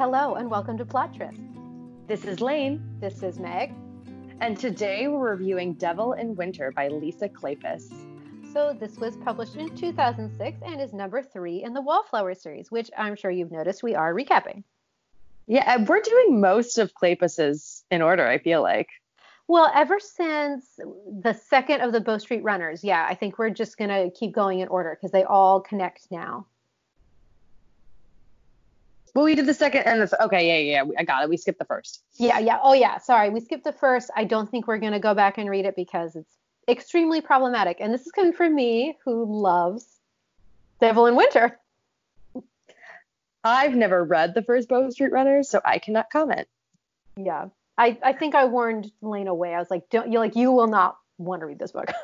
Hello and welcome to Plot. This is Lane, This is Meg. and today we're reviewing Devil in Winter by Lisa Kleypas. So this was published in 2006 and is number three in the Wallflower series, which I'm sure you've noticed we are recapping. Yeah, we're doing most of Kleypas's in order, I feel like. Well, ever since the second of the Bow Street Runners, yeah, I think we're just gonna keep going in order because they all connect now. Well, we did the second and the th- okay, yeah, yeah, yeah, I got it. We skipped the first. Yeah, yeah. Oh, yeah. Sorry, we skipped the first. I don't think we're gonna go back and read it because it's extremely problematic. And this is coming from me, who loves Devil in Winter. I've never read the first Bow Street Runners, so I cannot comment. Yeah. I, I think I warned Lane away. I was like, don't you like you will not want to read this book.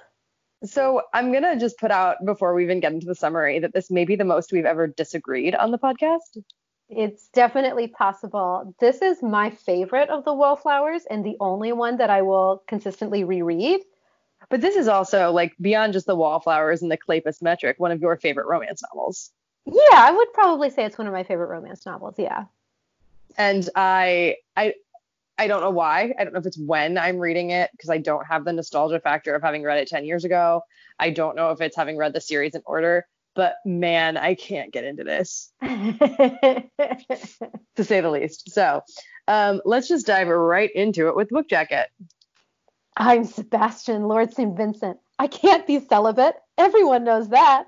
So I'm gonna just put out before we even get into the summary that this may be the most we've ever disagreed on the podcast. It's definitely possible. This is my favorite of the Wallflowers and the only one that I will consistently reread. But this is also like beyond just the Wallflowers and the Kleypas metric, one of your favorite romance novels. Yeah, I would probably say it's one of my favorite romance novels. Yeah. and I I I don't know why. I don't know if it's when I'm reading it because I don't have the nostalgia factor of having read it 10 years ago. I don't know if it's having read the series in order, but man, I can't get into this to say the least. So, um, let's just dive right into it with Book Jacket. I'm Sebastian, Lord St. Vincent. I can't be celibate. Everyone knows that.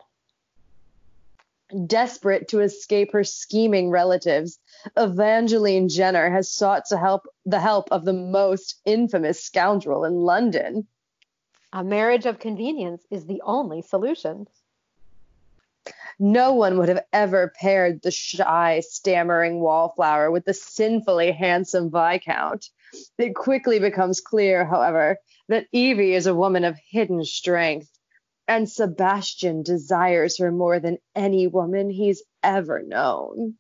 Desperate to escape her scheming relatives, Evangeline Jenner has sought to help the help of the most infamous scoundrel in London. A marriage of convenience is the only solution. No one would have ever paired the shy, stammering wallflower with the sinfully handsome Viscount. It quickly becomes clear, however, that Evie is a woman of hidden strength, and Sebastian desires her more than any woman he's ever known.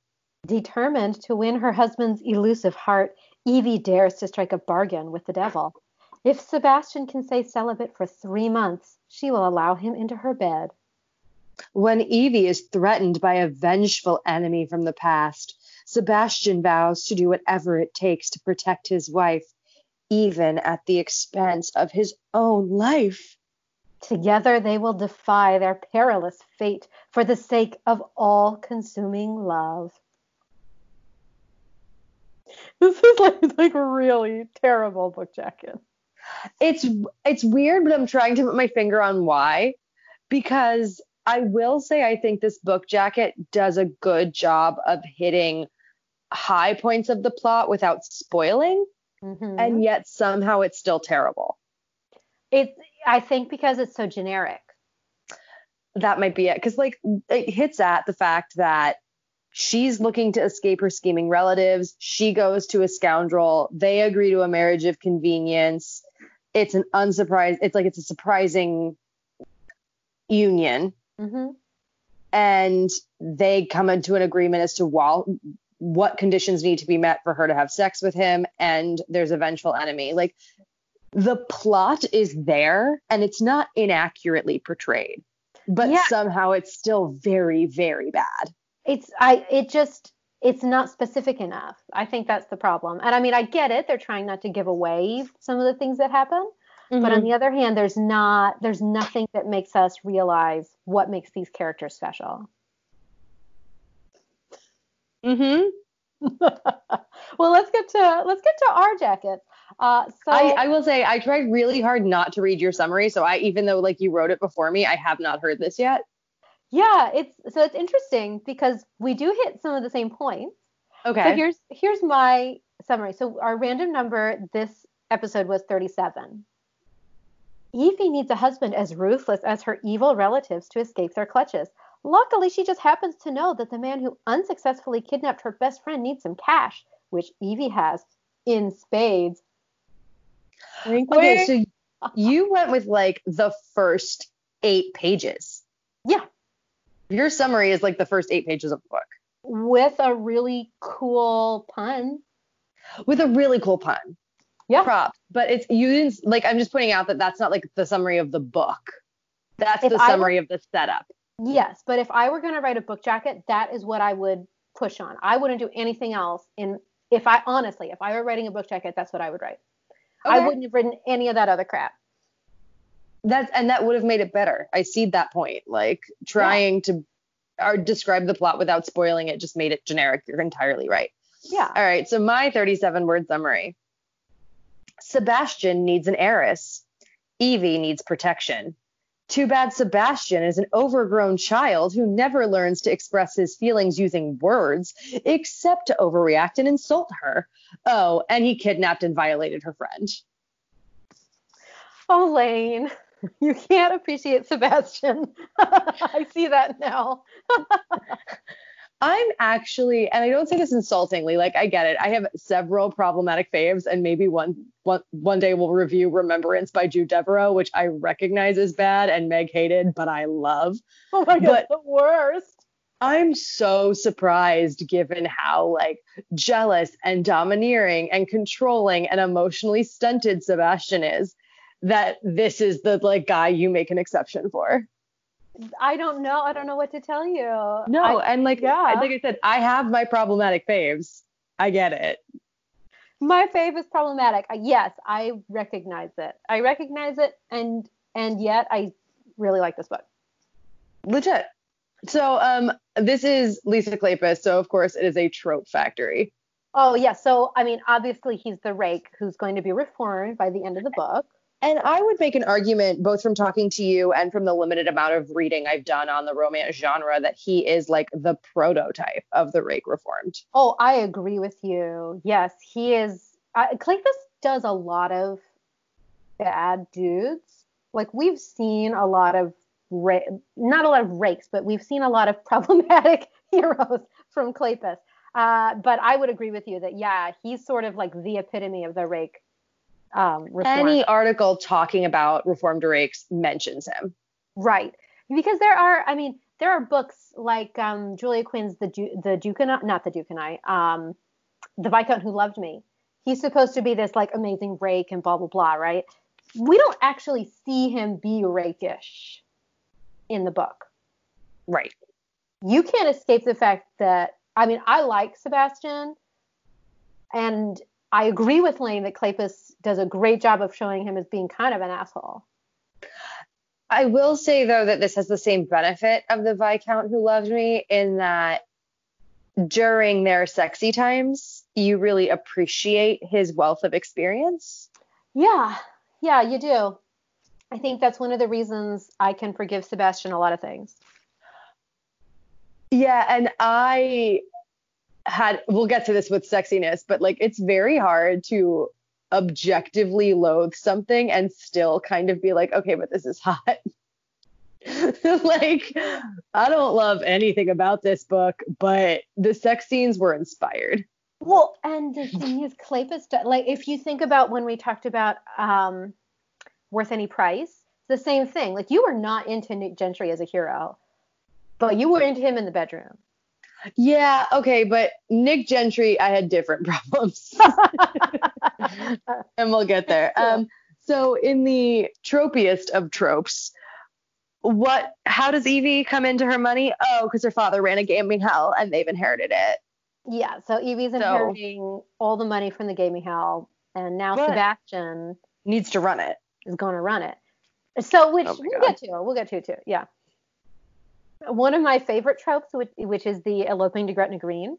Determined to win her husband's elusive heart, Evie dares to strike a bargain with the devil. If Sebastian can stay celibate for three months, she will allow him into her bed. When Evie is threatened by a vengeful enemy from the past, Sebastian vows to do whatever it takes to protect his wife, even at the expense of his own life. Together they will defy their perilous fate for the sake of all consuming love. This is like, like really terrible book jacket. It's it's weird, but I'm trying to put my finger on why. Because I will say I think this book jacket does a good job of hitting high points of the plot without spoiling, Mhm. and yet somehow it's still terrible. It's I think because it's so generic. that might be it because like it hits at the fact that she's looking to escape her scheming relatives she goes to a scoundrel they agree to a marriage of convenience it's an unsurprised it's like it's a surprising union hmm and they come into an agreement as to while, what conditions need to be met for her to have sex with him and there's a vengeful enemy like the plot is there and it's not inaccurately portrayed but Yeah. somehow it's still very very bad It's I it just it's not specific enough. I think that's the problem. And I mean I get it. They're trying not to give away some of the things that happen. But on the other hand, there's not there's nothing that makes us realize what makes these characters special. mm-hmm. well, let's get to let's get to our jackets. Uh, so I, I will say I tried really hard not to read your summary so i even though like you wrote it before me i have not heard this yet yeah, it's so it's interesting because we do hit some of the same points. okay So here's here's my summary. So our random number this episode was 37. Evie needs a husband as ruthless as her evil relatives to escape their clutches. Luckily, she just happens to know that the man who unsuccessfully kidnapped her best friend needs some cash, which Evie has in spades. Okay so you went with like the first eight pages yeah, your summary is like the first eight pages of the book with a really cool pun. with a really cool pun. Yeah. Props. But it's you didn't like I'm just pointing out that that's not like the summary of the book. That's If the summary of the setup. Yes, but if I were going to write a book jacket, that is what I would push on. I wouldn't do anything else. In if I honestly, if I were writing a book jacket, that's what I would write. Okay. I wouldn't have written any of that other crap. That's and that would have made it better. I see that point. Like trying yeah. to or describe the plot without spoiling it just made it generic. You're entirely right. Yeah. All right. So my 37 word summary. Sebastian needs an heiress. Evie needs protection. Too bad Sebastian is an overgrown child who never learns to express his feelings using words, except to overreact and insult her. Oh, and he kidnapped and violated her friend. Oh, Lane, you can't appreciate Sebastian. I see that now. I'm actually, and I don't say this insultingly, like I get it. I have several problematic faves, and maybe one one one day we'll review Remembrance by Jude Deveraux, which I recognize as bad and Meg hated, but I love. Oh my god, but the worst. I'm so surprised given how like jealous and domineering and controlling and emotionally stunted Sebastian is that this is the like guy you make an exception for. I don't know. I don't know what to tell you. No, I, and like yeah. like I said, I have my problematic faves. I get it. My fave is problematic. Yes, I recognize it. I recognize it, and and yet I really like this book. Legit. So um, this is Lisa Kleypas. So of course it is a trope factory. Oh yeah. So I mean, obviously he's the rake who's going to be reformed by the end of the book. And I would make an argument, both from talking to you and from the limited amount of reading I've done on the romance genre, that he is like the prototype of the rake reformed. Oh, I agree with you. Yes, he is. Uh, Kleypas does a lot of bad dudes. Like we've seen a lot of ra- not a lot of rakes, but we've seen a lot of problematic heroes from Kleypas. Uh, but I would agree with you that yeah, he's sort of like the epitome of the rake um, Any article talking about reformed rakes mentions him. Right. Because there are, I mean, there are books like um, Julia Quinn's The Ju- the Duke and not the Duke and I, um, The Viscount Who Loved Me. He's supposed to be this like amazing rake and blah blah blah, right? We don't actually see him be rakish in the book. Right. You can't escape the fact that I mean, I like Sebastian and I agree with Lane that Kleypas does a great job of showing him as being kind of an asshole. I will say though that this has the same benefit of the Viscount who loved me in that during their sexy times, you really appreciate his wealth of experience. Yeah, yeah, you do. I think that's one of the reasons I can forgive Sebastian a lot of things. Yeah, and I had we'll get to this with sexiness, but like it's very hard to objectively loathe something and still kind of be like, okay, but this is hot. like I don't love anything about this book, but the sex scenes were inspired. Well, and the thing is, Kleypas, like if you think about when we talked about um, Worth Any Price, it's the same thing. Like you were not into Gentry as a hero, but you were into him in the bedroom. Yeah, okay, but Nick Gentry, I had different problems. and we'll get there. Um, so in the tropiest of tropes, what how does Evie come into her money? Oh, because her father ran a gaming hell and they've inherited it. Yeah, so Evie's inheriting so, all the money from the gaming hell, and now Sebastian needs to run it. Is going to run it. So which oh we'll God. get to. We'll get to too. Yeah one of my favorite tropes, which, which is the eloping to Gretna Green.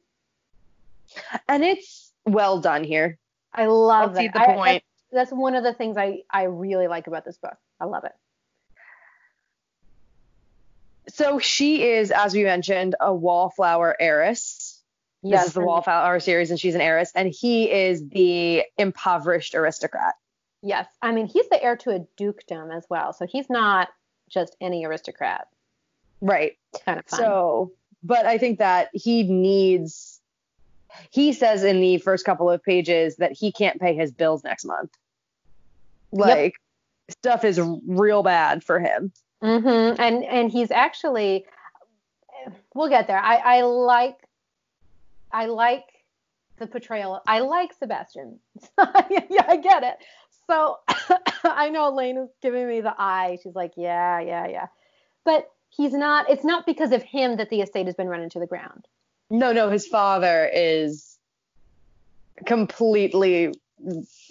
And it's well done here. I love I'll it. the I, point. That's, that's one of the things I, I really like about this book. I love it. So she is, as we mentioned, a wallflower heiress. Yes, this is the wallflower series, and she's an heiress, and he is the impoverished aristocrat. Yes, I mean he's the heir to a dukedom as well, so he's not just any aristocrat. Right. kind of fun. So, but I think that he needs, he says in the first couple of pages that he can't pay his bills next month. Like, yep. stuff is real bad for him. Mm-hmm. And and he's actually, we'll get there. I I like, I like the portrayal. I like Sebastian. yeah, I get it. So I know Elaine is giving me the eye. She's like, yeah, yeah, yeah. But he's not it's not because of him that the estate has been run into the ground No, no, his father is completely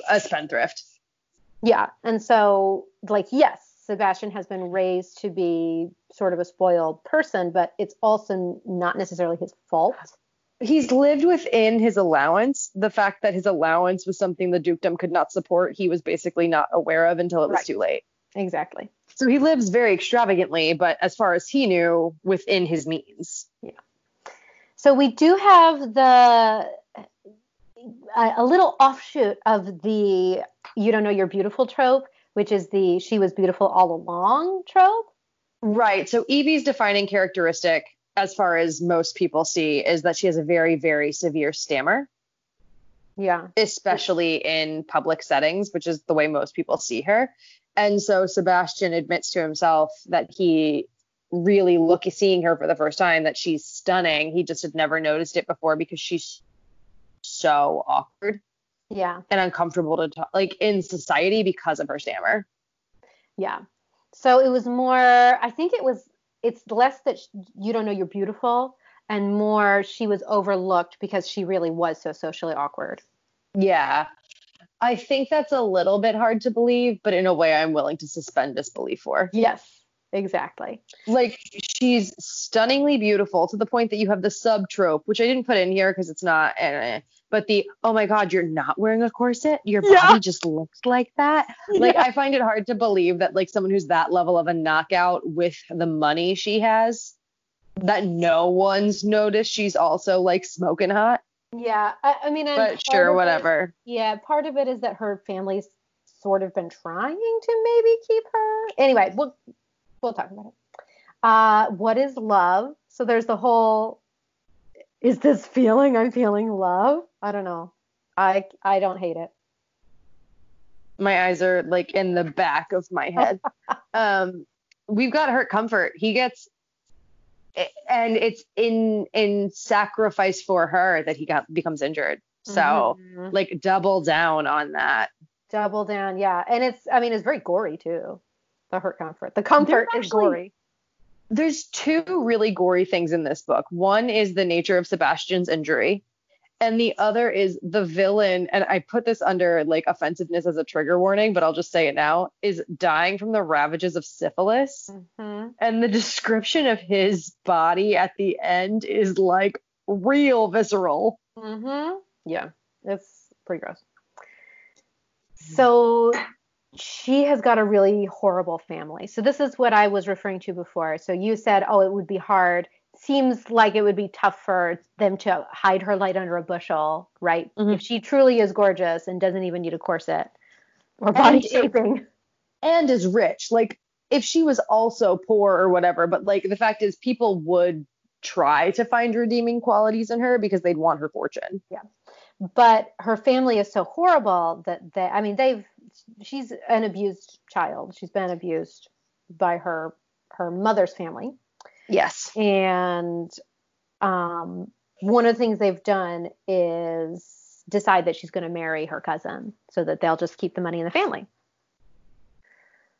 a spendthrift. Yeah. And so, like, yes, Sebastian has been raised to be sort of a spoiled person, but it's also not necessarily his fault. He's lived within his allowance. The fact that his allowance was something the dukedom could not support, he was basically not aware of until it was Right. too late. Exactly. So he lives very extravagantly, but as far as he knew, within his means. Yeah. So we do have the a, a little offshoot of the you don't know you're beautiful trope, which is the she was beautiful all along trope. Right. So Evie's defining characteristic, as far as most people see, is that she has a very, very severe stammer, Yeah. especially in public settings, which is the way most people see her. And so Sebastian admits to himself that he really look seeing her for the first time that she's stunning. He just had never noticed it before because she's so awkward Yeah. and uncomfortable to talk like in society because of her stammer. Yeah. So it was more, I think it was, it's less that you don't know you're beautiful and more she was overlooked because she really was so socially awkward. Yeah. I think that's a little bit hard to believe, but in a way I'm willing to suspend disbelief for. Yes, exactly. Like she's stunningly beautiful to the point that you have the sub trope, which I didn't put in here because it's not eh, but the oh my god, you're not wearing a corset, your body just looks like that. Like Yeah. I find it hard to believe that like someone who's that level of a knockout with the money she has that no one's noticed she's also like smoking hot. Yeah. I, I mean, But sure, of it- whatever. Yeah, part of it is that her family's sort of been trying to maybe keep her. Anyway, we'll we'll talk about it. Uh, what is love? So there's the whole is this feeling I'm feeling love? I don't know. I I don't hate it. my eyes are like in the back of my head. um, we've got hurt comfort. He gets, and it's in in sacrifice for her that he got becomes injured. So Mhm. like double down on that. double down, yeah. And it's I mean it's very gory too. The hurt comfort. The comfort is gory. There's two really gory things in this book. One is the nature of Sebastian's injury. And the other is the villain, and I put this under like offensiveness as a trigger warning, but I'll just say it now, is dying from the ravages of syphilis. Mhm. and the description of his body at the end is like real visceral. Mhm. Yeah. It's pretty gross. So she has got a really horrible family. So this is what I was referring to before. So you said, "Oh, it would be hard." Seems like it would be tough for them to hide her light under a bushel, right? Mhm. If she truly is gorgeous and doesn't even need a corset or body And shaping. and is rich. Like if she was also poor or whatever, but like the fact is people would try to find redeeming qualities in her because they'd want her fortune. Yeah. but her family is so horrible that they i mean they've she's an abused child she's been abused by her her mother's family Yes. and um one of the things they've done is decide that she's going to marry her cousin so that they'll just keep the money in the family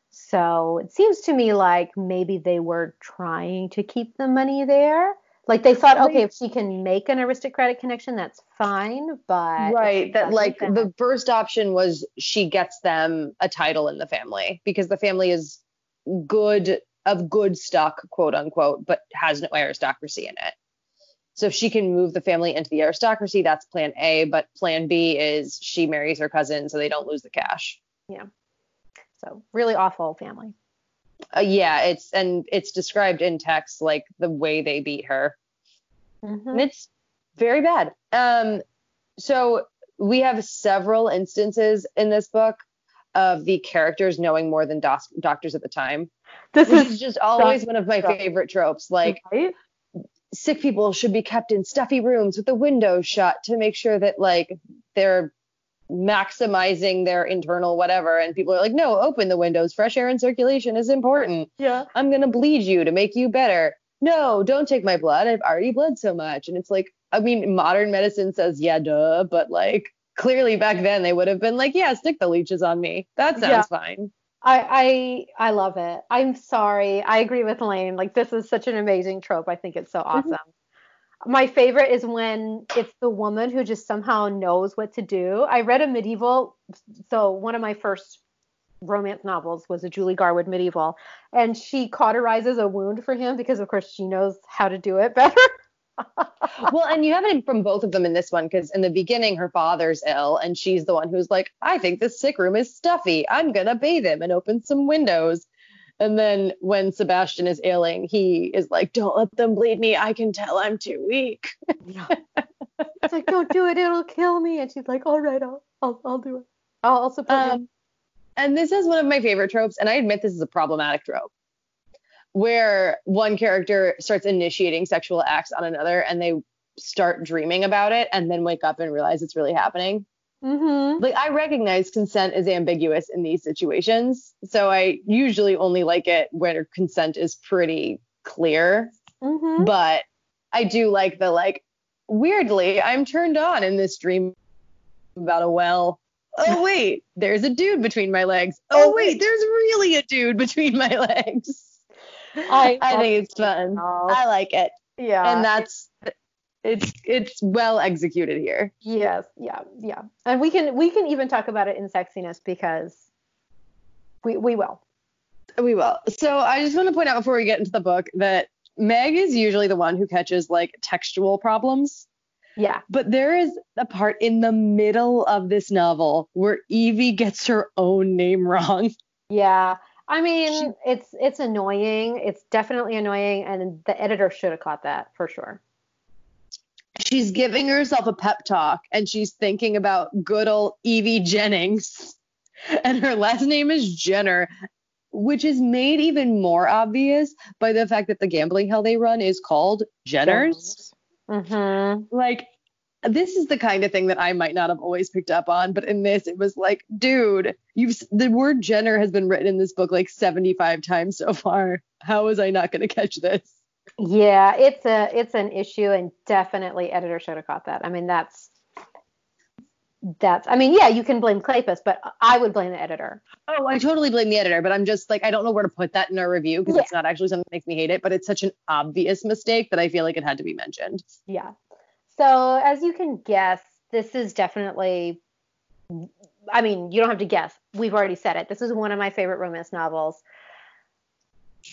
so it seems to me like maybe they were trying to keep the money there like they thought okay if she can make an aristocratic connection that's fine but Right. That like then the first option was she gets them a title in the family because the family is good of good stock, quote unquote, but has no aristocracy in it. So if she can move the family into the aristocracy, that's plan A. But plan B is she marries her cousin so they don't lose the cash. Yeah. So really awful family. Uh, yeah, it's and it's described in text like the way they beat her. Mhm. and it's very bad. Um, so we have several instances in this book of the characters knowing more than dos- doctors at the time. This is just always one of my stuff. favorite tropes. Like right? sick people should be kept in stuffy rooms with the windows shut to make sure that like they're maximizing their internal whatever. And people are like, no, open the windows. Fresh air and circulation is important. Yeah. I'm gonna bleed you to make you better. No, don't take my blood. I've already bled so much. And it's like, I mean, modern medicine says, yeah, duh, but like clearly back then they would have been like, yeah, stick the leeches on me. That sounds Yeah. fine. I I I love it. I'm sorry. I agree with Lane. Like this is such an amazing trope. I think it's so mm-hmm. awesome. My favorite is when it's the woman who just somehow knows what to do. I read a medieval, so one of my first romance novels was a Julie Garwood medieval, and she cauterizes a wound for him because, of course, she knows how to do it better. well, and you have it from both of them in this one because in the beginning, her father's ill, and she's the one who's like, I think this sick room is stuffy. I'm going to bathe him and open some windows. And then when Sebastian is ailing, he is like, Don't let them bleed me. I can tell I'm too weak. yeah. It's like, Don't do it. It'll kill me. And she's like, All right, I'll, I'll, I'll do it. I'll also put um, And this is one of my favorite tropes. And I admit this is a problematic trope where one character starts initiating sexual acts on another and they start dreaming about it and then wake up and realize it's really happening. Mm-hmm. Like I recognize consent is ambiguous in these situations, so I usually only like it when consent is pretty clear. Mm-hmm. But I do like the like weirdly I'm turned on in this dream about a well. Oh wait, there's a dude between my legs. Oh wait, there's really a dude between my legs. I, I think it's fun. I like it. Yeah. And that's it's it's well executed here. Yes, yeah, yeah. And we can we can even talk about it in sexiness because we we will. We will. So I just want to point out before we get into the book that Meg is usually the one who catches like textual problems. Yeah. But there is a part in the middle of this novel where Evie gets her own name wrong. Yeah. I mean, it's it's annoying. It's definitely annoying, and the editor should have caught that for sure. She's giving herself a pep talk, and she's thinking about good old Evie Jennings, and her last name is Jenner, which is made even more obvious by the fact that the gambling hell they run is called Jenners. Mm-hmm. Like this is the kind of thing that I might not have always picked up on, but in this it was like, dude, you've the word Jenner has been written in this book like 75 times so far. How was I not going to catch this? Yeah, it's a it's an issue and definitely editor should have caught that. I mean, that's that's I mean, yeah, you can blame Kleypas, but I would blame the editor. Oh, I totally blame the editor, but I'm just like I don't know where to put that in our review because yeah. it's not actually something that makes me hate it, but it's such an obvious mistake that I feel like it had to be mentioned. Yeah. So, as you can guess, this is definitely, I mean, you don't have to guess. We've already said it. This is one of my favorite romance novels.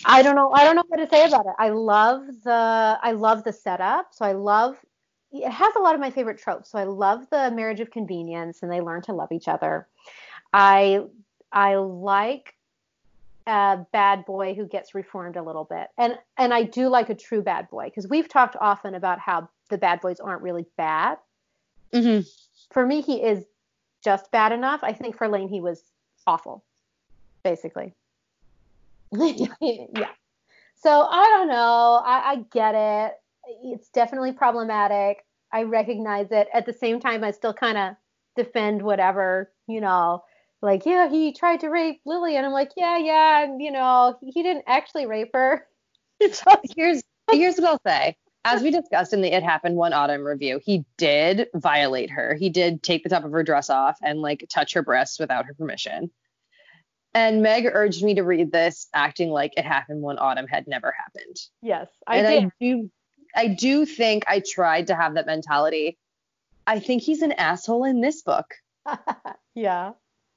I don't know. I don't know what to say about it. I love the I love the setup. So I love it has a lot of my favorite tropes. So I love the marriage of convenience and they learn to love each other. I I like a bad boy who gets reformed a little bit. And and I do like a true bad boy because we've talked often about how the bad boys aren't really bad. Mm-hmm. For me, he is just bad enough. I think for Lane, he was awful, basically. yeah. So I don't know. I, I get it. It's definitely problematic. I recognize it. At the same time, I still kind of defend whatever, you know, like, yeah, he tried to rape Lily. And I'm like, yeah, yeah, and, you know, he didn't actually rape her. here's here's what I'll say as we discussed in the It Happened One Autumn review, he did violate her. He did take the top of her dress off and like touch her breasts without her permission. And Meg urged me to read this, acting like it happened one autumn had never happened. Yes, I and did. I do, I do think I tried to have that mentality. I think he's an asshole in this book. yeah.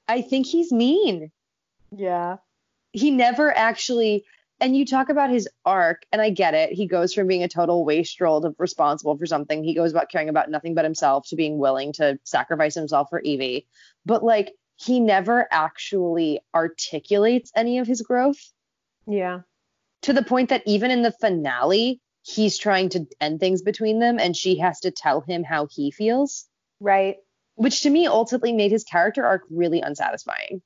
I think he's mean. Yeah. He never actually and you talk about his arc, and I get it. He goes from being a total wastrel to responsible for something. He goes about caring about nothing but himself to being willing to sacrifice himself for Evie. But like, he never actually articulates any of his growth. Yeah. To the point that even in the finale, he's trying to end things between them, and she has to tell him how he feels. Right. Which to me ultimately made his character arc really unsatisfying.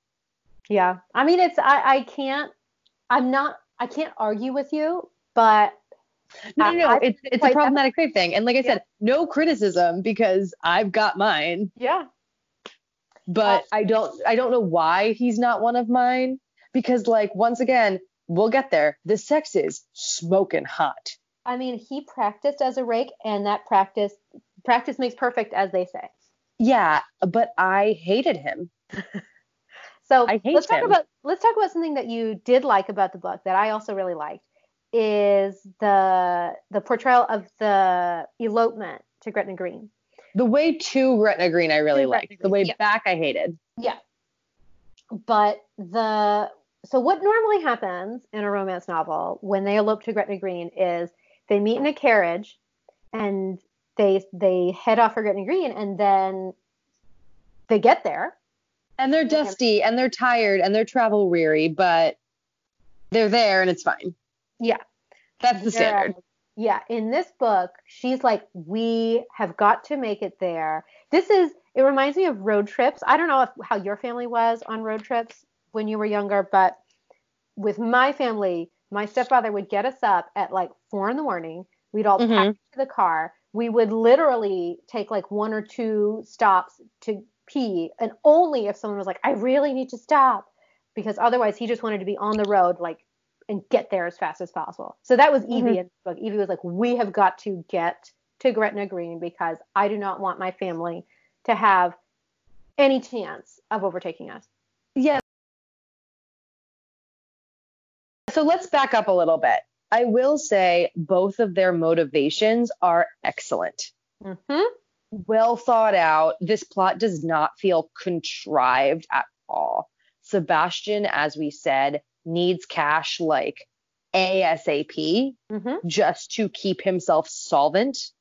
Yeah. I mean, it's, I, I can't, I'm not I can't argue with you, but no, no, no. it's it's a problematic that. thing. And like I yeah. said, no criticism because I've got mine. Yeah. But uh, I don't I don't know why he's not one of mine because like once again, we'll get there. The sex is smoking hot. I mean, he practiced as a rake and that practice practice makes perfect as they say. Yeah, but I hated him. So let's talk about let's talk about something that you did like about the book that I also really liked. is the the portrayal of the elopement to Gretna Green. The way to Gretna Green I really To liked. Gretna The way yeah. back I hated. Yeah. But the so what normally happens in a romance novel when they elope to Gretna Green is they meet in a carriage and they they head off for Gretna Green and then they get there. And they're dusty and they're tired and they're travel weary, but they're there and it's fine. Yeah. That's the standard. Yeah, in this book, she's like, we have got to make it there. This is, it reminds me of road trips. I don't know if, how your family was on road trips when you were younger, but with my family, my stepfather would get us up at like four in the morning. We'd all pack Mhm. to the car. We would literally take like one or two stops to pee, and only if someone was like, I really need to stop, because otherwise he just wanted to be on the road, like and get there as fast as possible. So that was Evie Mhm. in the book. Evie was like, we have got to get to Gretna Green because I do not want my family to have any chance of overtaking us. Yeah. So let's back up a little bit. I will say both of their motivations are excellent. Mm-hmm. Well thought out. This plot does not feel contrived at all. Sebastian, as we said, needs cash like ASAP Mm-hmm. just to keep himself solvent.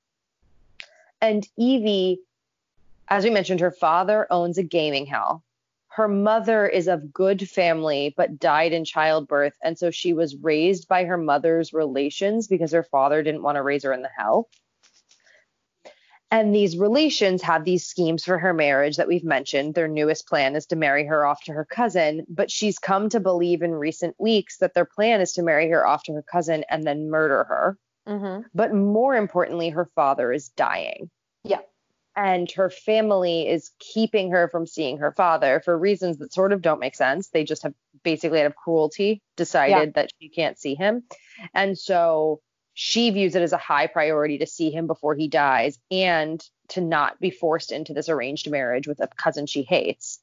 And Evie, as we mentioned, her father owns a gaming hell. Her mother is of good family but died in childbirth. And so she was raised by her mother's relations because her father didn't want to raise her in the hell. And these relations have these schemes for her marriage that we've mentioned. Their newest plan is to marry her off to her cousin, but she's come to believe in recent weeks that their plan is to marry her off to her cousin and then murder her. Mm-hmm. But more importantly, her father is dying. Yeah. And her family is keeping her from seeing her father for reasons that sort of don't make sense. They just have basically out of cruelty decided that she can't see him. And so she views it as a high priority to see him before he dies and to not be forced into this arranged marriage with a cousin she hates.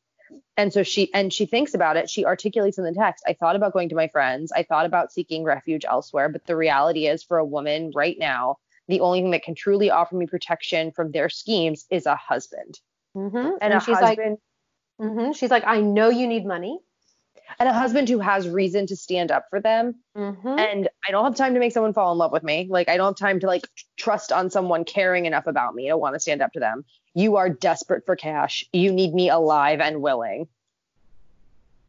And so she and she thinks about it. She articulates in the text, I thought about going to my friends. I thought about seeking refuge elsewhere, but the reality is for a woman right now, the only thing that can truly offer me protection from their schemes is a husband. Mm-hmm. And, And, a she's husband like, mm-hmm. she's like, I know you need money. And a husband who has reason to stand up for them. Mm-hmm. And I don't have time to make someone fall in love with me. Like I don't have time to like trust on someone caring enough about me to want to stand up to them. You are desperate for cash. You need me alive and willing.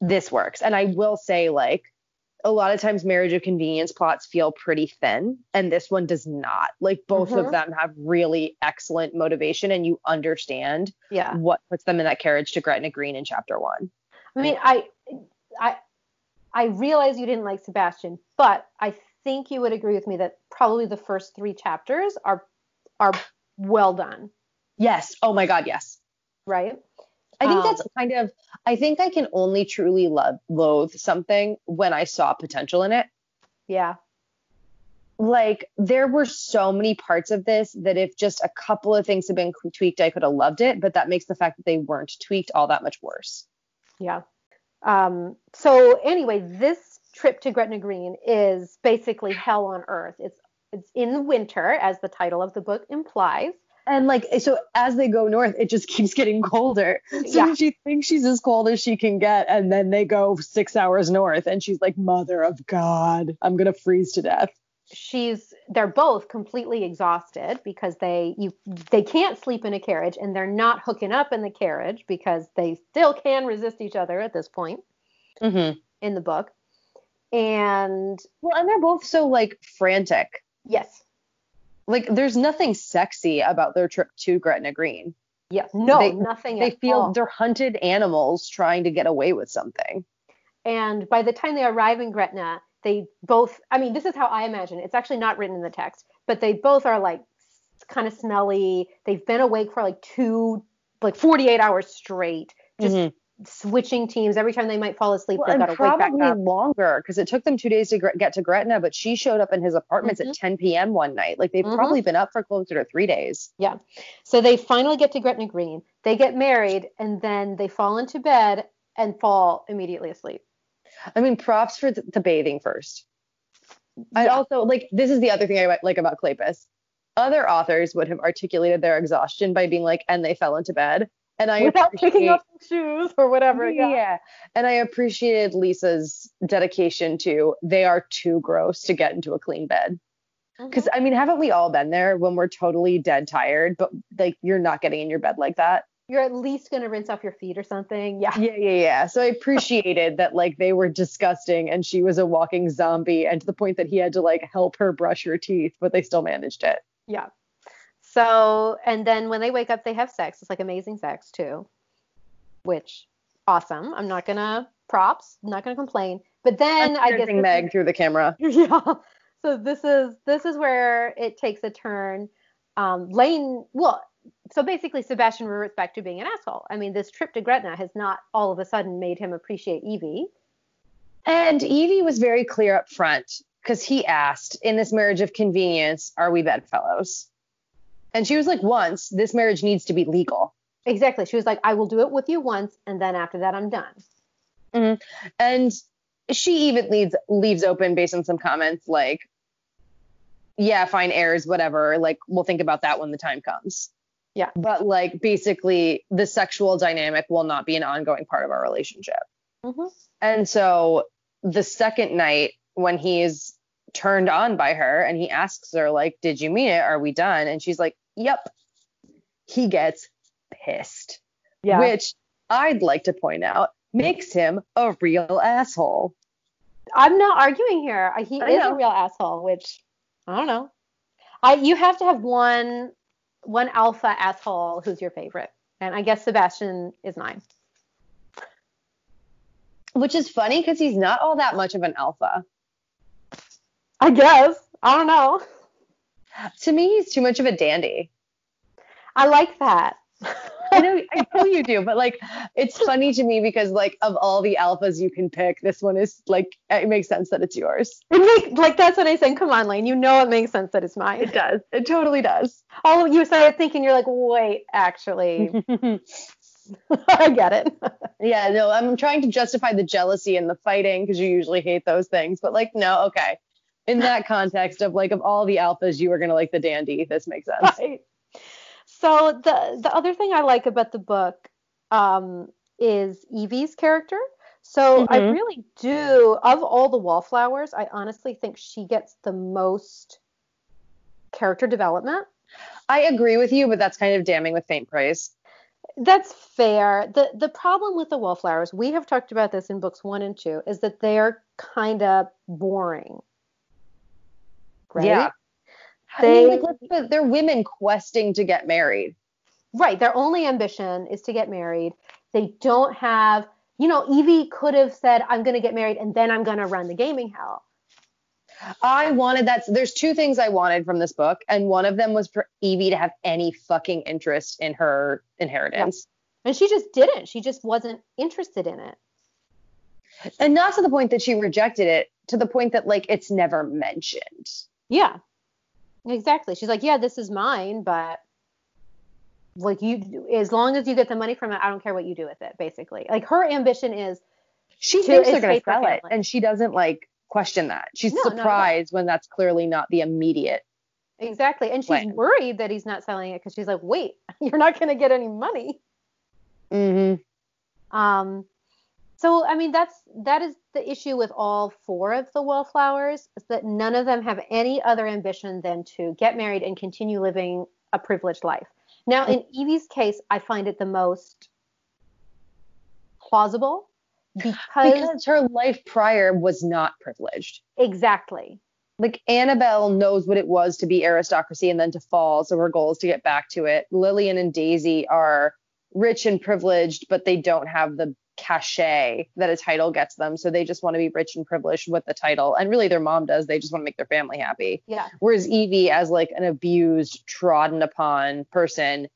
This works. And I will say like a lot of times marriage of convenience plots feel pretty thin and this one does not. Like both of Mhm. them have really excellent motivation and you understand Yeah. what puts them in that carriage to Gretna Green in chapter 1. I mean, I, I, I realize you didn't like Sebastian, but I think you would agree with me that probably the first three chapters are, are well done, Yes. Oh my god, yes. right? I think Um, that's kind of I think I can only truly love loathe something when I saw potential in it. Yeah. Like there were so many parts of this that if just a couple of things had been tweaked, I could have loved it, but that makes the fact that they weren't tweaked all that much worse. Yeah. Um, so anyway, this trip to Gretna Green is basically hell on earth. It's it's in the winter, as the title of the book implies. And like so as they go north, it just keeps getting colder. So Yeah. she thinks she's as cold as she can get, and then they go six hours north, and she's like, Mother of God, I'm gonna freeze to death. She's they're both completely exhausted because they you they can't sleep in a carriage and they're not hooking up in the carriage because they still can resist each other at this point Mm-hmm. in the book. And Well, and they're both so like frantic. yes, Like there's nothing sexy about their trip to Gretna Green. yes, no, They- nothing. They feel all. they're hunted animals trying to get away with something. And by the time they arrive in Gretna, they both, I mean, this is how I imagine it. It's actually not written in the text, but they both are like kind of smelly. They've been awake for like two, like 48 hours straight, just Mhm. switching teams. Every time they might fall asleep, Well, they've got to wake back probably up. longer because it took them two days to get to Gretna, but she showed up in his apartments at 10 p.m. one night. Like they've Mhm. probably been up for closer to three days. Yeah. So they finally get to Gretna Green. They get married and then they fall into bed and fall immediately asleep. I mean, props for th- the bathing first. I also like this is the other thing I like about Kleypas. Other authors would have articulated their exhaustion by being like, and they fell into bed. And I without picking up shoes or whatever. yeah. Yeah. And I appreciated Lisa's dedication to they are too gross to get into a clean bed. Because Mhm. I mean, haven't we all been there when we're totally dead tired, but like you're not getting in your bed like that? You're at least gonna rinse off your feet or something. Yeah. Yeah, yeah, yeah. So I appreciated that like they were disgusting and she was a walking zombie and to the point that he had to like help her brush her teeth, but they still managed it. Yeah. So, and then when they wake up, they have sex. It's like amazing sex too, which awesome. I'm not gonna props. I'm not gonna complain. But then I guess Meg is- through the camera. yeah. So this is this is where it takes a turn. Um, Lane, well, so basically Sebastian reverts back to being an asshole. I mean, this trip to Gretna has not all of a sudden made him appreciate Evie. And Evie was very clear up front because he asked, in this marriage of convenience, are we bedfellows? And she was like, once, this marriage needs to be legal. Exactly. She was like, I will do it with you once, and then after that, I'm done. Mm-hmm. And she even leaves leaves open based on some comments like, yeah, fine, heirs, whatever. Like, we'll think about that when the time comes. Yeah. But like, basically, the sexual dynamic will not be an ongoing part of our relationship. Mm-hmm. And so the second night when he's turned on by her and he asks her like, "Did you mean it? Are we done?" and she's like, "Yep." He gets pissed, Yeah. which I'd like to point out makes him a real asshole. I'm not arguing here. He I is know. a real asshole, which I don't know. I you have to have one one alpha asshole who's your favorite, and I guess Sebastian is mine. Which is funny because he's not all that much of an alpha. I guess I don't know. To me, he's too much of a dandy. I like that. I know, I know you do, but like, it's funny to me because like of all the alphas you can pick, this one is like it makes sense that it's yours. It make, like that's what I said. Come on, Lane. You know it makes sense that it's mine. It does. It totally does. All of you started thinking you're like, wait, actually, I get it. yeah, no, I'm trying to justify the jealousy and the fighting because you usually hate those things, but like, no, okay. In that context of like of all the alphas, you are gonna like the dandy. This makes sense. Right. So the the other thing I like about the book um, is Evie's character. So I Mhm. really do of all the wallflowers, I honestly think she gets the most character development. I agree with you, but that's kind of damning with faint praise. That's fair. The the problem with the wallflowers, we have talked about this in books 1 and 2, is that they're kind of boring. Right? Yeah. I mean, like, they're women questing to get married. Right. Their only ambition is to get married. They don't have, you know, Evie could have said, I'm going to get married and then I'm going to run the gaming hell. I wanted that. There's two things I wanted from this book, and one of them was for Evie to have any fucking interest in her inheritance. And she just didn't. She just wasn't interested in it. And not to the point that she rejected it, to the point that like it's never mentioned. Yeah. Exactly. She's like, yeah, this is mine, but like you, as long as you get the money from it, I don't care what you do with it, basically. Like her ambition is, She To thinks they're gonna sell it, and she doesn't like question that. She's No, not at all. surprised when that's clearly not the immediate. exactly. And she's Plan. worried that he's not selling it because she's like, wait, you're not going to get any money. Mm-hmm. Um, so I mean that's that is the issue with all four of the wallflowers is that none of them have any other ambition than to get married and continue living a privileged life. Now in Evie's case, I find it the most plausible because, Because her life prior was not privileged. exactly like Annabelle knows what it was to be aristocracy and then to fall. So her goal is to get back to it. Lillian and Daisy are rich and privileged, but they don't have the cachet that a title gets them. So they just want to be rich and privileged with the title. And really their mom does. They just want to make their family happy. yeah Whereas Evie, as like an abused, trodden upon person,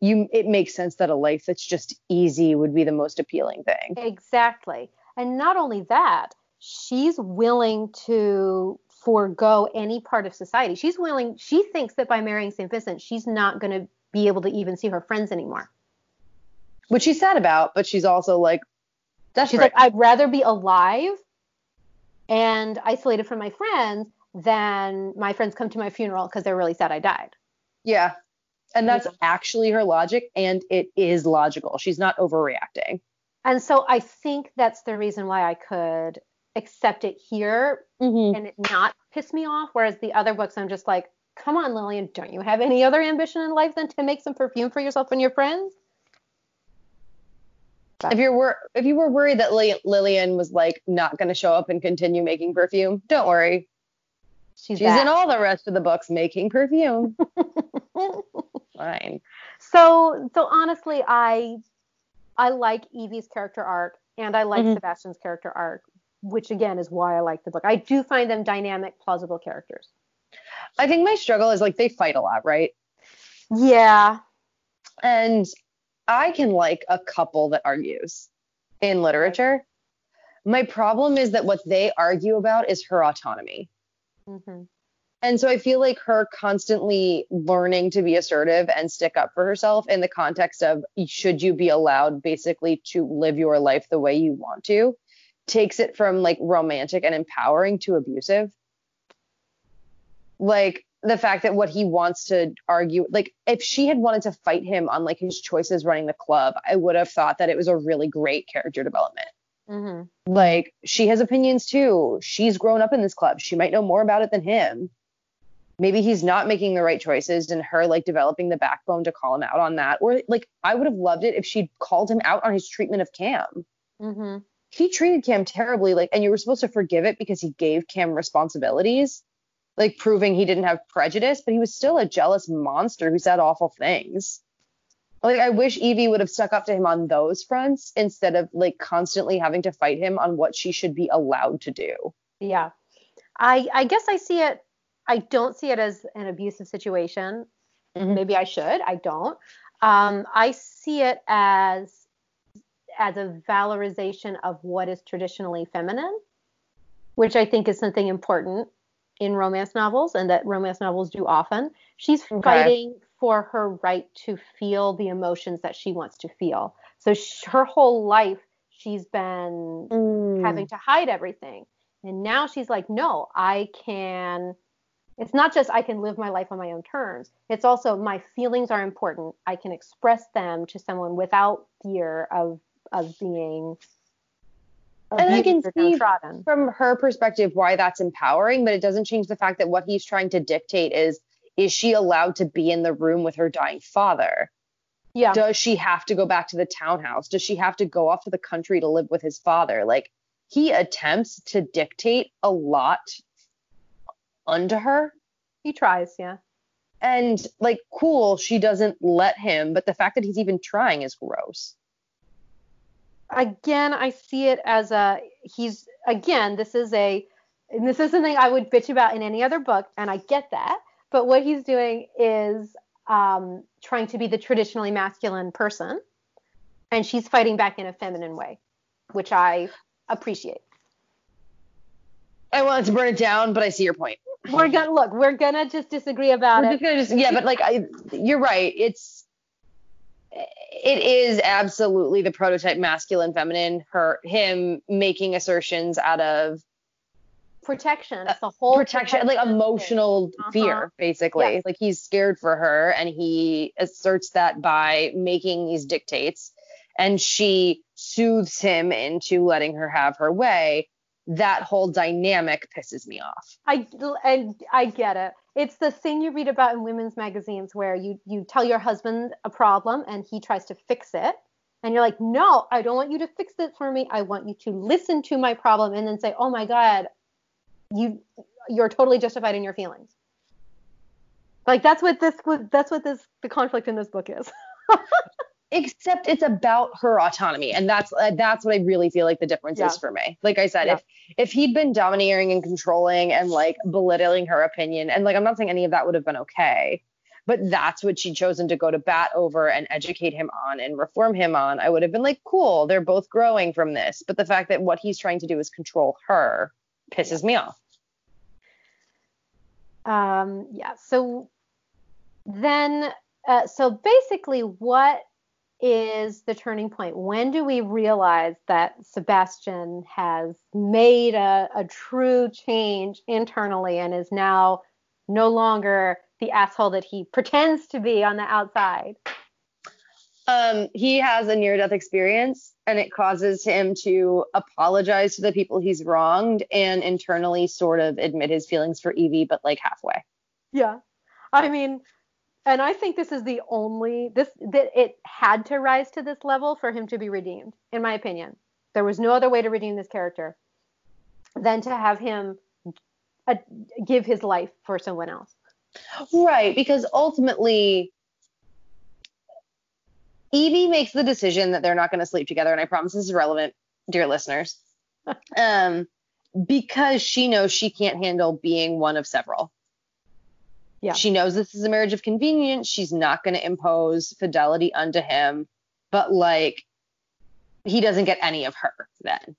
you it makes sense that a life that's just easy would be the most appealing thing. exactly. And not only that, she's willing to forego any part of society. She's willing. She thinks that by marrying St. Vincent, she's not going to be able to even see her friends anymore. Which she's sad about, but she's also like She's like, I'd rather be alive and isolated from my friends than my friends come to my funeral because they're really sad I died. Yeah. And that's actually her logic, and it is logical. She's not overreacting. And so I think that's the reason why I could accept it here Mm-hmm. and it not piss me off. Whereas the other books, I'm just like, come on, Lillian, don't you have any other ambition in life than to make some perfume for yourself and your friends? If you're wor- if you were worried that Li- Lillian was like not going to show up and continue making perfume, don't worry. She's, She's in all the rest of the books making perfume. Fine. so so honestly, I I like Evie's character arc and I like Mhm. Sebastian's character arc, which again is why I like the book. I do find them dynamic, plausible characters. I think my struggle is like they fight a lot, right? Yeah. And I can like a couple that argues in literature. My problem is that what they argue about is her autonomy. hmm And so I feel like her constantly learning to be assertive and stick up for herself in the context of should you be allowed basically to live your life the way you want to takes it from like romantic and empowering to abusive. Like the fact that what he wants to argue, like if she had wanted to fight him on like his choices running the club, I would have thought that it was a really great character development hmm like she has opinions too. She's grown up in this club. She might know more about it than him. Maybe he's not making the right choices and her like developing the backbone to call him out on that. Or like I would have loved it if she'd called him out on his treatment of Cam. hmm He treated Cam terribly, like and you were supposed to forgive it because he gave Cam responsibilities, like proving he didn't have prejudice, but he was still a jealous monster who said awful things. Like I wish Evie would have stuck up to him on those fronts instead of like constantly having to fight him on what she should be allowed to do. Yeah. I I guess I see it I don't see it as an abusive situation. Mhm. Maybe I should. I don't. Um, I see it as as a valorization of what is traditionally feminine, which I think is something important in romance novels and that romance novels do often. She's Okay. fighting for her right to feel the emotions that she wants to feel. So sh- her whole life she's been Mm. having to hide everything. And now she's like, no, I can. It's not just I can live my life on my own terms. It's also my feelings are important. I can express them to someone without fear of of being And I can see downtrodden. from her perspective why that's empowering, but it doesn't change the fact that what he's trying to dictate is is she allowed to be in the room with her dying father? Yeah. Does she have to go back to the townhouse? Does she have to go off to the country to live with his father? Like he attempts to dictate a lot unto her. He tries, yeah. And like cool, she doesn't let him, but the fact that he's even trying is gross. Again, I see it as a he's again, this is a and this is something I would bitch about in any other book, and I get that. But what he's doing is um, trying to be the traditionally masculine person, and she's fighting back in a feminine way, which I appreciate. I wanted to burn it down, but I see your point. We're gonna look. We're gonna just disagree about We're it. just gonna just yeah, but like I, you're right. It's it is absolutely the prototype masculine feminine. Her him making assertions out of Protection. It's the whole protection, like emotional Uh-huh. fear, basically. Yes. Like he's scared for her, and he asserts that by making these dictates, and she soothes him into letting her have her way. That whole dynamic pisses me off. I and I get it. It's the thing you read about in women's magazines where you you tell your husband a problem and he tries to fix it, and you're like, no, I don't want you to fix it for me. I want you to listen to my problem and then say, oh my god, you you're totally justified in your feelings. Like that's what this that's what this the conflict in this book is. except it's about her autonomy and that's uh, that's what i really feel like the difference Yeah. is for me like i said Yeah. if if he'd been domineering and controlling and like belittling her opinion and like i'm not saying any of that would have been okay but that's what she'd chosen to go to bat over and educate him on and reform him on i would have been like cool they're both growing from this but the fact that what he's trying to do is control her pisses me off Um, yeah. So then, uh, so basically, what is the turning point? When do we realize that Sebastian has made a, a true change internally and is now no longer the asshole that he pretends to be on the outside? Um, he has a near death experience and it causes him to apologize to the people he's wronged and internally sort of admit his feelings for Evie, but like halfway. Yeah. I mean, and I think this is the only this that it had to rise to this level for him to be redeemed, in my opinion. There was no other way to redeem this character than to have him uh, give his life for someone else. Right, because ultimately Evie makes the decision that they're not going to sleep together, and I promise this is relevant, dear listeners. um, because she knows she can't handle being one of several. Yeah. She knows this is a marriage of convenience. She's not going to impose fidelity unto him, but like he doesn't get any of her then.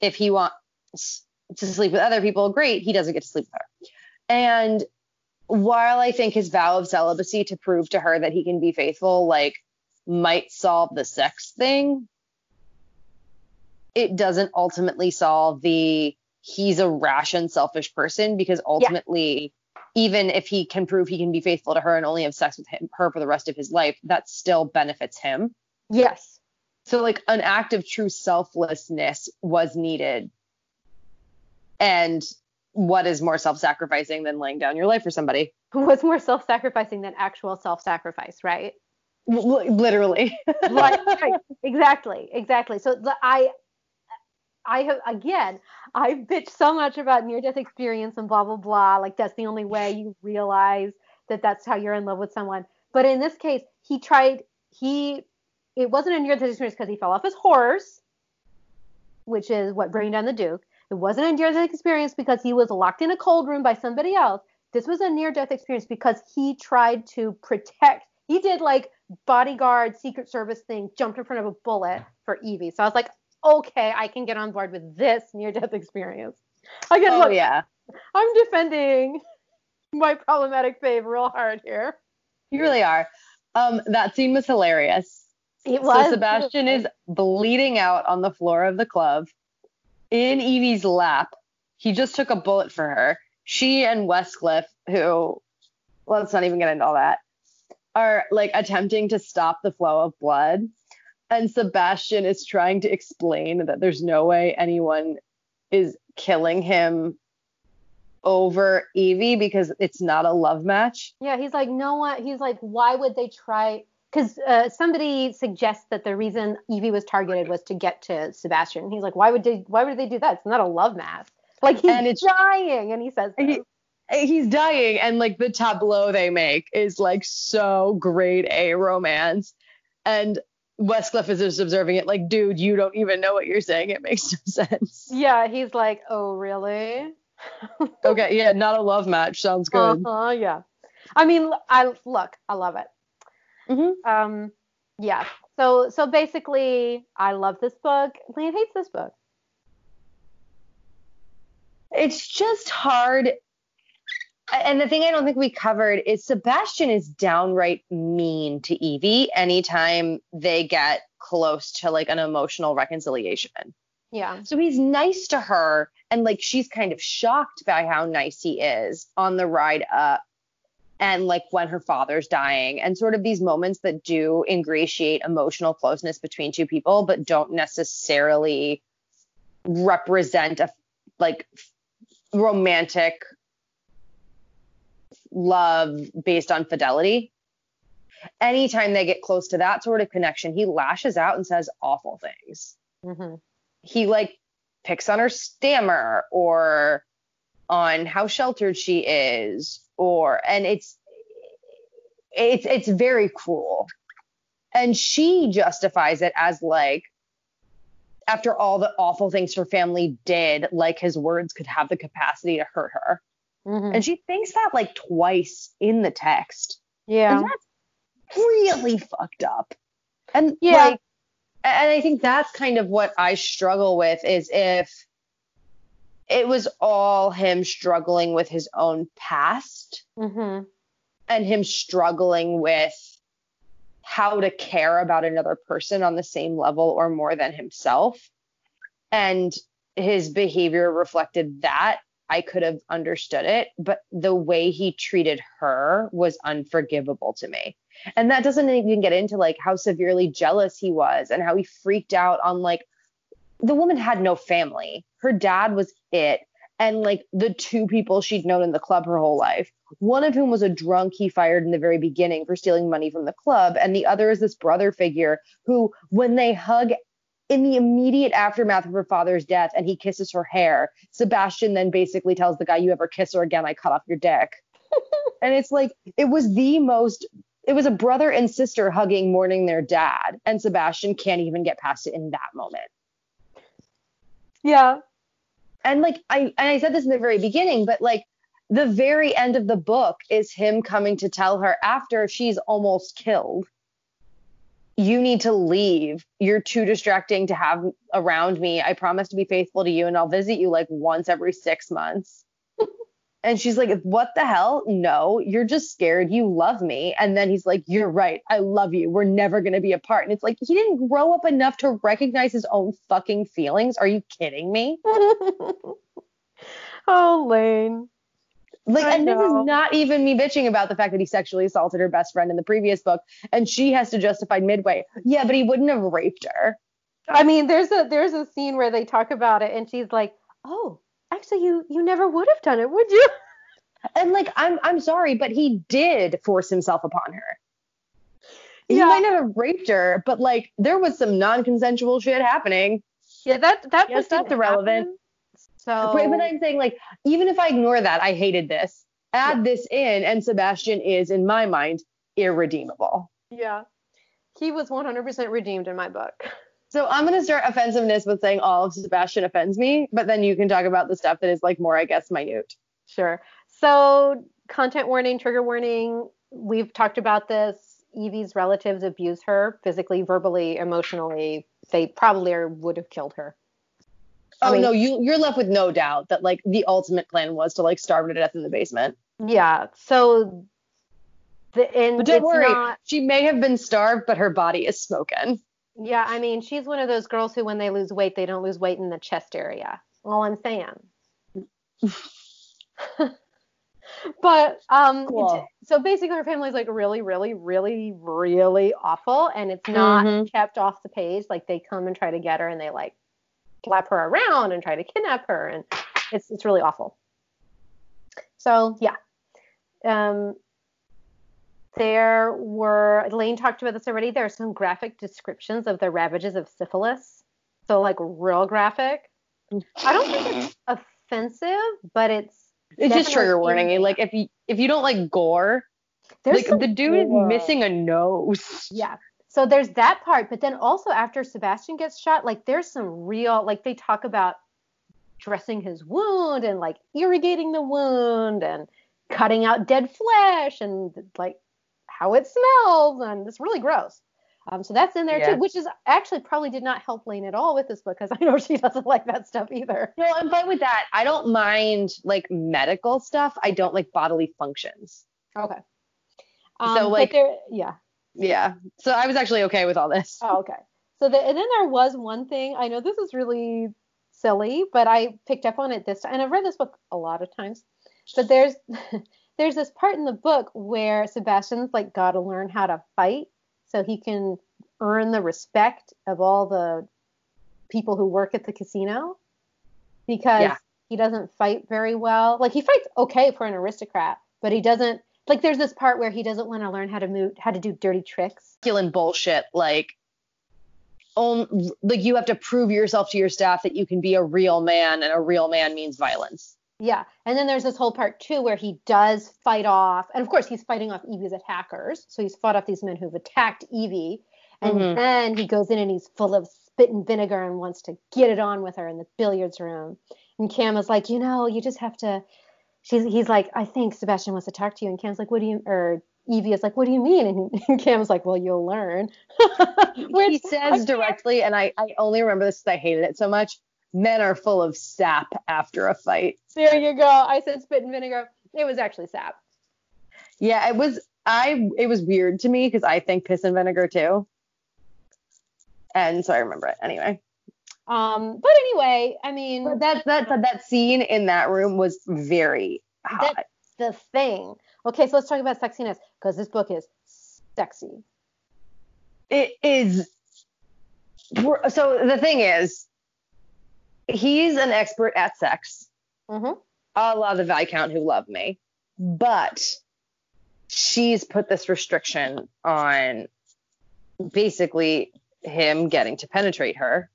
If he wants to sleep with other people, great. He doesn't get to sleep with her. And while I think his vow of celibacy to prove to her that he can be faithful, like, might solve the sex thing, it doesn't ultimately solve the he's a rash and selfish person because ultimately even if he can prove he can be faithful to her and only have sex with him, her for the rest of his life, that still benefits him. Yes. So like an act of true selflessness was needed. And what is more self-sacrificing than laying down your life for somebody? What's more self-sacrificing than actual self-sacrifice, right? L- literally. right, right. Exactly. Exactly. So the, I I have again, I've bitched so much about near death experience and blah blah blah. Like that's the only way you realize that that's how you're in love with someone. But in this case, he tried. He it wasn't a near death experience because he fell off his horse, which is what bringing down the Duke. It wasn't a near death experience because he was locked in a cold room by somebody else. This was a near death experience because he tried to protect. He did like bodyguard, Secret Service thing, jumped in front of a bullet for Evie. So I was like, okay, I can get on board with this near death experience. I guess, oh, look, yeah. I'm defending my problematic fave real hard here. You really are. Um, that scene was hilarious. It was. So Sebastian is bleeding out on the floor of the club in Evie's lap. He just took a bullet for her. She and Westcliff, who, let's not even get into all that, are like attempting to stop the flow of blood and Sebastian is trying to explain that there's no way anyone is killing him over Evie because it's not a love match. Yeah, he's like, no one. He's like, why would they try? Because uh, somebody suggests that the reason Evie was targeted was to get to Sebastian. He's like, why would they? Why would they do that? It's not a love match. Like he's and it's, dying, and he says. He, he's dying, and like the tableau they make is like so great A romance. And Westcliff is just observing it like, dude, you don't even know what you're saying. It makes no sense. Yeah, he's like, oh, really? okay, yeah, not a love match. Sounds good. Uh-huh, yeah. I mean, I look, I love it. Mm-hmm. Um, yeah. So, so basically, I love this book. Lane hates this book. It's just hard and the thing I don't think we covered is Sebastian is downright mean to Evie anytime they get close to like an emotional reconciliation. Yeah. So he's nice to her and like she's kind of shocked by how nice he is on the ride up and like when her father's dying and sort of these moments that do ingratiate emotional closeness between two people but don't necessarily represent a like romantic love based on fidelity. Anytime they get close to that sort of connection, he lashes out and says awful things. Mm-hmm. He like picks on her stammer or on how sheltered she is or and it's it's it's very cruel and she justifies it as like after all the awful things her family did like his words could have the capacity to hurt her Mm-hmm. And she thinks that like twice in the text. Yeah. And that's really fucked up. And yeah. Like, and I think that's kind of what I struggle with is if it was all him struggling with his own past mm-hmm. and him struggling with how to care about another person on the same level or more than himself. And his behavior reflected that. I could have understood it, but the way he treated her was unforgivable to me. And that doesn't even get into like how severely jealous he was and how he freaked out on like the woman had no family. Her dad was it. And like the two people she'd known in the club her whole life, one of whom was a drunk he fired in the very beginning for stealing money from the club. And the other is this brother figure who, when they hug in the immediate aftermath of her father's death and he kisses her hair, Sebastian then basically tells the guy, You ever kiss her again, I cut off your dick. and it's like, it was the most, it was a brother and sister hugging, mourning their dad. And Sebastian can't even get past it in that moment. Yeah. And like, I, and I said this in the very beginning, but like, the very end of the book is him coming to tell her after she's almost killed you need to leave. You're too distracting to have around me. I promise to be faithful to you and I'll visit you like once every six months. and she's like, What the hell? No, you're just scared. You love me. And then he's like, You're right. I love you. We're never going to be apart. And it's like, he didn't grow up enough to recognize his own fucking feelings. Are you kidding me? oh, Lane. Like, I and know. this is not even me bitching about the fact that he sexually assaulted her best friend in the previous book, and she has to justify midway. Yeah, but he wouldn't have raped her. I mean, there's a there's a scene where they talk about it, and she's like, "Oh, actually, you you never would have done it, would you?" And like, I'm I'm sorry, but he did force himself upon her. He yeah. might not have raped her, but like, there was some non-consensual shit happening. Yeah, that that yes, that's irrelevant. Happen. So, but, but I'm saying like, even if I ignore that, I hated this. Add yeah. this in, and Sebastian is, in my mind, irredeemable. Yeah, he was 100% redeemed in my book. So I'm gonna start offensiveness with saying all of Sebastian offends me, but then you can talk about the stuff that is like more, I guess, minute. Sure. So content warning, trigger warning. We've talked about this. Evie's relatives abuse her physically, verbally, emotionally. They probably would have killed her. Oh I mean, no, you you're left with no doubt that like the ultimate plan was to like starve her to death in the basement. Yeah. So the and but don't worry, not, she may have been starved, but her body is smoking. Yeah, I mean, she's one of those girls who, when they lose weight, they don't lose weight in the chest area. All I'm saying. but um, cool. so basically, her family's like really, really, really, really awful, and it's not mm-hmm. kept off the page. Like they come and try to get her, and they like slap her around and try to kidnap her, and it's it's really awful. So yeah, um, there were Lane talked about this already. There are some graphic descriptions of the ravages of syphilis, so like real graphic. I don't think it's offensive, but it's it's just trigger warning. Like if you if you don't like gore, There's like the dude gore. is missing a nose. Yeah, so there's that part, but then also after Sebastian gets shot, like there's some real like they talk about dressing his wound and like irrigating the wound and cutting out dead flesh and like how it smells and it's really gross. Um, so that's in there yeah. too, which is actually probably did not help Lane at all with this book because I know she doesn't like that stuff either. No, I'm fine with that. I don't mind like medical stuff. I don't like bodily functions. Okay. Um, so like, there, yeah. Yeah. So I was actually okay with all this. Oh, okay. So the, and then there was one thing. I know this is really silly, but I picked up on it this time, and I've read this book a lot of times. But there's there's this part in the book where Sebastian's like got to learn how to fight so he can earn the respect of all the people who work at the casino because yeah. he doesn't fight very well. Like he fights okay for an aristocrat, but he doesn't like there's this part where he doesn't want to learn how to move how to do dirty tricks. Killing bullshit like on, like you have to prove yourself to your staff that you can be a real man and a real man means violence. Yeah and then there's this whole part too where he does fight off and of course he's fighting off evie's attackers so he's fought off these men who've attacked evie and mm-hmm. then he goes in and he's full of spit and vinegar and wants to get it on with her in the billiards room. And cam is like you know you just have to she's he's like, I think Sebastian wants to talk to you, and Cam's like, what do you or Evie is like, what do you mean? And, Cam's like, well, you'll learn. he says directly, and I, I only remember this because I hated it so much. Men are full of sap after a fight. There you go. I said spit and vinegar. It was actually sap. Yeah, it was. I it was weird to me because I think piss and vinegar too. And so I remember it anyway. Um, but anyway, I mean, But that that that, scene in that room was very hot. that's the thing. Okay, so let's talk about sexiness because this book is sexy. it is so the thing is he's an expert at sex Mm-hmm. a la the viscount who loved me but she's put this restriction on basically him getting to penetrate her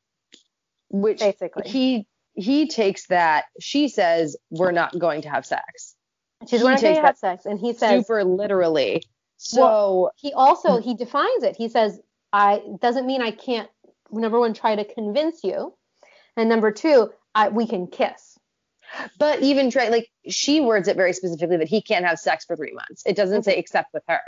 which Basically. he he takes that she says we're not going to have sex She's he takes to have sex, and he says super literally so he also mm-hmm. he defines it. He says I doesn't mean I can't. Number one, try to convince you, and number two, I, we can kiss. But even try like she words it very specifically that he can't have sex for three months. It doesn't mm-hmm. say except with her.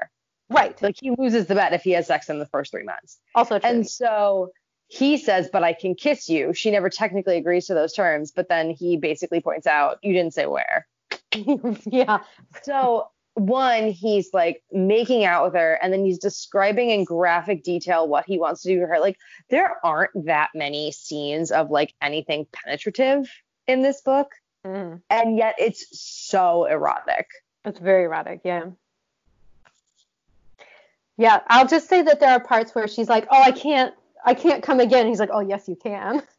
Right. Like he loses the bet if he has sex in the first three months. Also true. And so he says, but I can kiss you. She never technically agrees to those terms, but then he basically points out you didn't say where. yeah. So one, he's like making out with her, and then he's describing in graphic detail what he wants to do to her. Like there aren't that many scenes of like anything penetrative in this book, Mm. and yet it's so erotic. It's very erotic. Yeah. Yeah. I'll just say that there are parts where she's like, "Oh, I can't, I can't come again." He's like, "Oh, yes, you can."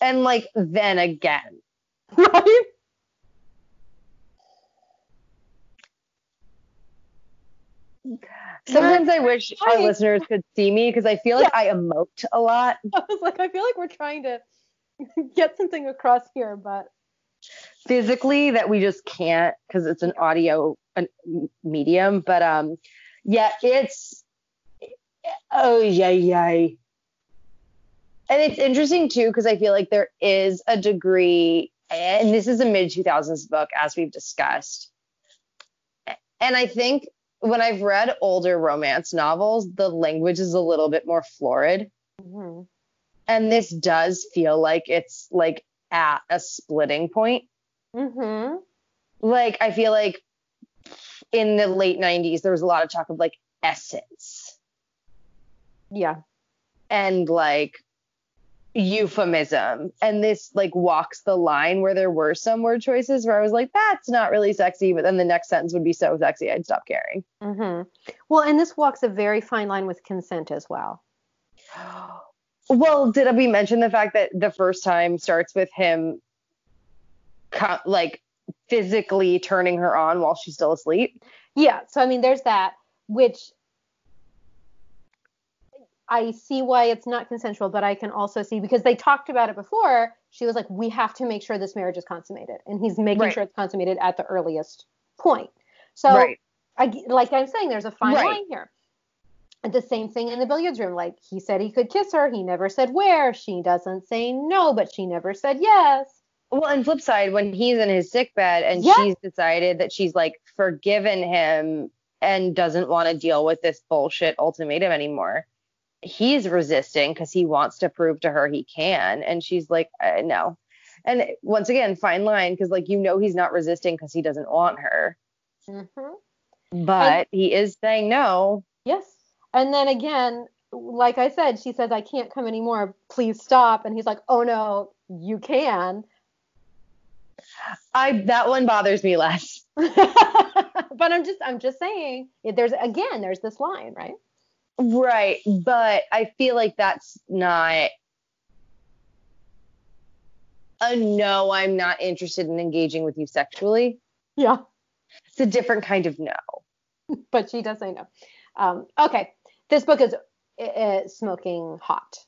And like then again, right. sometimes I wish our listeners could see me because I feel like I emote a lot. I was like, I feel like we're trying to get something across here, but physically that we just can't because it's an audio an, medium. But um, yeah, it's oh yeah yeah. And it's interesting too because I feel like there is a degree, and this is a mid 2000s book as we've discussed. And I think when I've read older romance novels, the language is a little bit more florid. Mhm. And this does feel like it's like at a splitting point. Mhm. like I feel like in the late 90s there was a lot of talk of like essence Yeah. and like euphemism and this like walks the line where there were some word choices where I was like that's not really sexy but then the next sentence would be so sexy I'd stop caring. Mhm. Well, and this walks a very fine line with consent as well. Well, did we mention the fact that the first time starts with him co- like physically turning her on while she's still asleep? Yeah. So I mean, there's that, which I see why it's not consensual, but I can also see because they talked about it before. She was like, "We have to make sure this marriage is consummated," and he's making Right. sure it's consummated at the earliest point. So, right. I, like I'm saying, there's a fine Right. line here. The same thing in the billiards room. Like he said he could kiss her. He never said where. She doesn't say no, but she never said yes. Well, and flip side, when he's in his sick bed and she's decided that she's like forgiven him and doesn't want to deal with this bullshit ultimatum anymore, he's resisting because he wants to prove to her he can. And she's like, uh, no. And once again, fine line because like you know he's not resisting because he doesn't want her, Mm-hmm. but he is saying no. Yes. And then again, like I said, she says, I can't come anymore. Please stop. And he's like, Oh no, you can. I that one bothers me less. but I'm just I'm just saying there's again there's this line, right? Right, but I feel like that's not a no, I'm not interested in engaging with you sexually. Yeah. It's a different kind of no. But she does say no. Um, okay. This book is uh, smoking hot.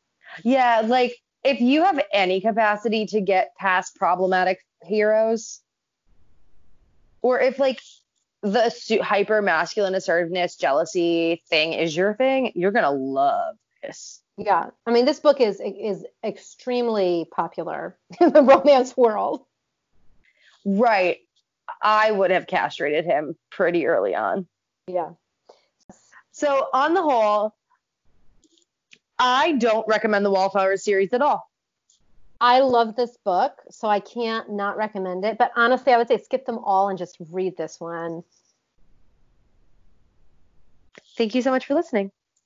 Yeah, like if you have any capacity to get past problematic heroes, or if like the su- hyper masculine assertiveness, jealousy thing is your thing, you're gonna love this. Yeah. I mean, this book is is extremely popular in the romance world. Right. I would have castrated him pretty early on. Yeah. So on the whole, I don't recommend the Wallflowers series at all. I love this book, so I can't not recommend it. But honestly, I would say skip them all and just read this one. Thank you so much for listening.